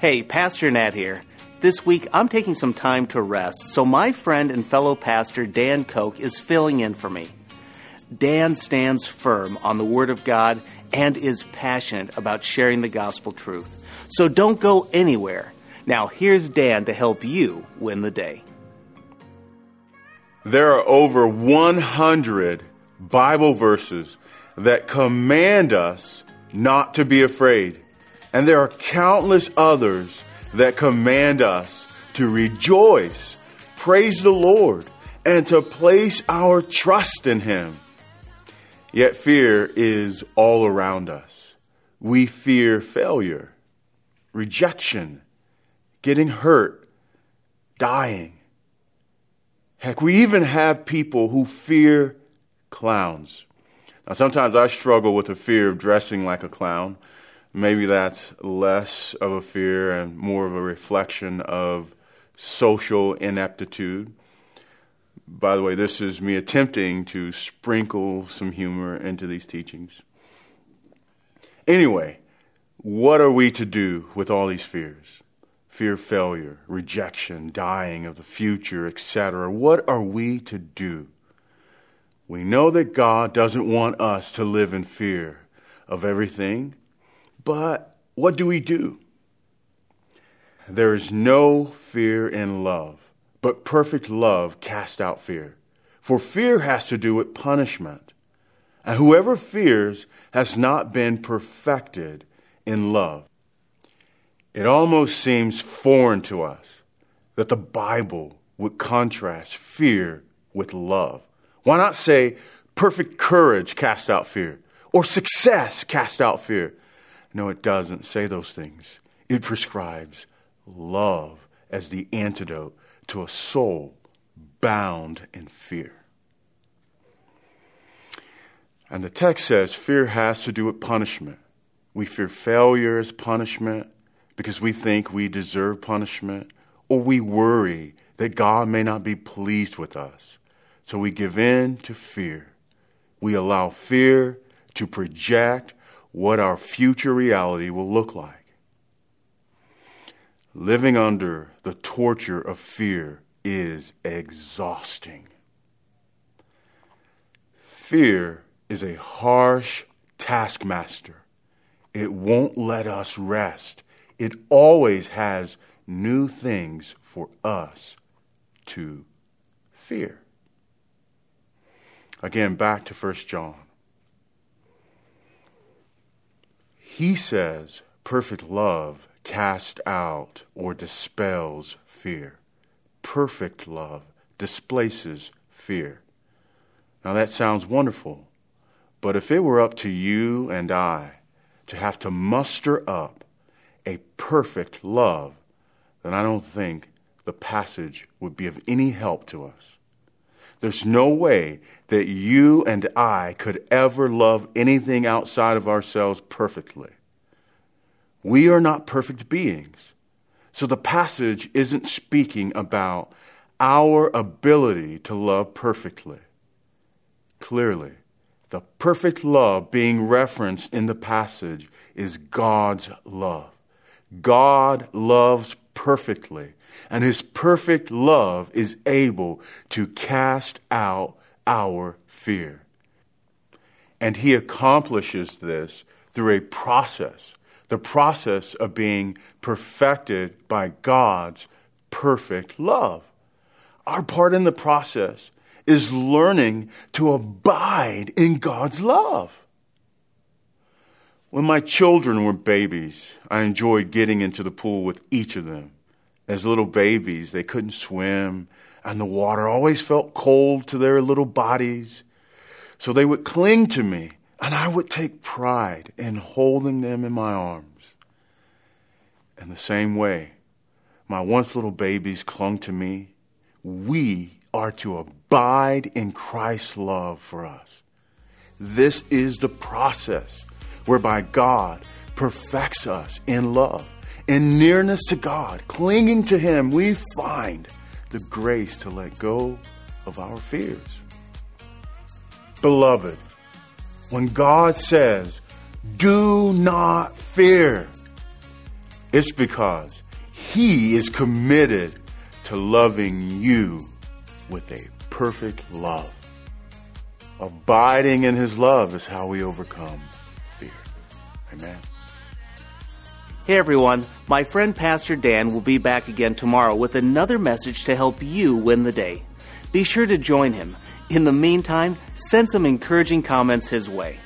Hey, Pastor Nat here. This week I'm taking some time to rest, so my friend and fellow pastor Dan Koch is filling in for me. Dan stands firm on the Word of God and is passionate about sharing the gospel truth. So don't go anywhere. Now, here's Dan to help you win the day. There are over 100 Bible verses that command us not to be afraid. And there are countless others that command us to rejoice, praise the Lord, and to place our trust in Him. Yet fear is all around us. We fear failure, rejection, getting hurt, dying. Heck, we even have people who fear clowns. Now, sometimes I struggle with the fear of dressing like a clown. Maybe that's less of a fear and more of a reflection of social ineptitude. By the way, this is me attempting to sprinkle some humor into these teachings. Anyway, what are we to do with all these fears? Fear of failure, rejection, dying of the future, etc. What are we to do? We know that God doesn't want us to live in fear of everything but what do we do? There is no fear in love, but perfect love casts out fear. For fear has to do with punishment. And whoever fears has not been perfected in love. It almost seems foreign to us that the Bible would contrast fear with love. Why not say perfect courage cast out fear or success cast out fear? No, it doesn't say those things. It prescribes love as the antidote to a soul bound in fear. And the text says fear has to do with punishment. We fear failure as punishment because we think we deserve punishment, or we worry that God may not be pleased with us. So we give in to fear. We allow fear to project what our future reality will look like. Living under the torture of fear is exhausting. Fear is a harsh taskmaster. It won't let us rest. It always has new things for us to fear. Again, back to 1 John. He says perfect love casts out or dispels fear. Perfect love displaces fear. Now that sounds wonderful, but if it were up to you and I to have to muster up a perfect love, then I don't think the passage would be of any help to us. There's no way that you and I could ever love anything outside of ourselves perfectly. We are not perfect beings. So the passage isn't speaking about our ability to love perfectly. Clearly, the perfect love being referenced in the passage is God's love. God loves perfectly and his perfect love is able to cast out our fear. And he accomplishes this through a process, the process of being perfected by God's perfect love. Our part in the process is learning to abide in God's love. When my children were babies, I enjoyed getting into the pool with each of them. As little babies, they couldn't swim, and the water always felt cold to their little bodies. So they would cling to me, and I would take pride in holding them in my arms. In the same way, my once little babies clung to me. We are to abide in Christ's love for us. This is the process whereby God perfects us in love in nearness to God, clinging to Him, we find the grace to let go of our fears. Beloved, when God says, do not fear, It's because He is committed to loving you with a perfect love. Abiding in His love is how we overcome. Amen. Hey everyone, my friend Pastor Dan will be back again tomorrow with another message to help you win the day. Be sure to join him. In the meantime, send some encouraging comments his way.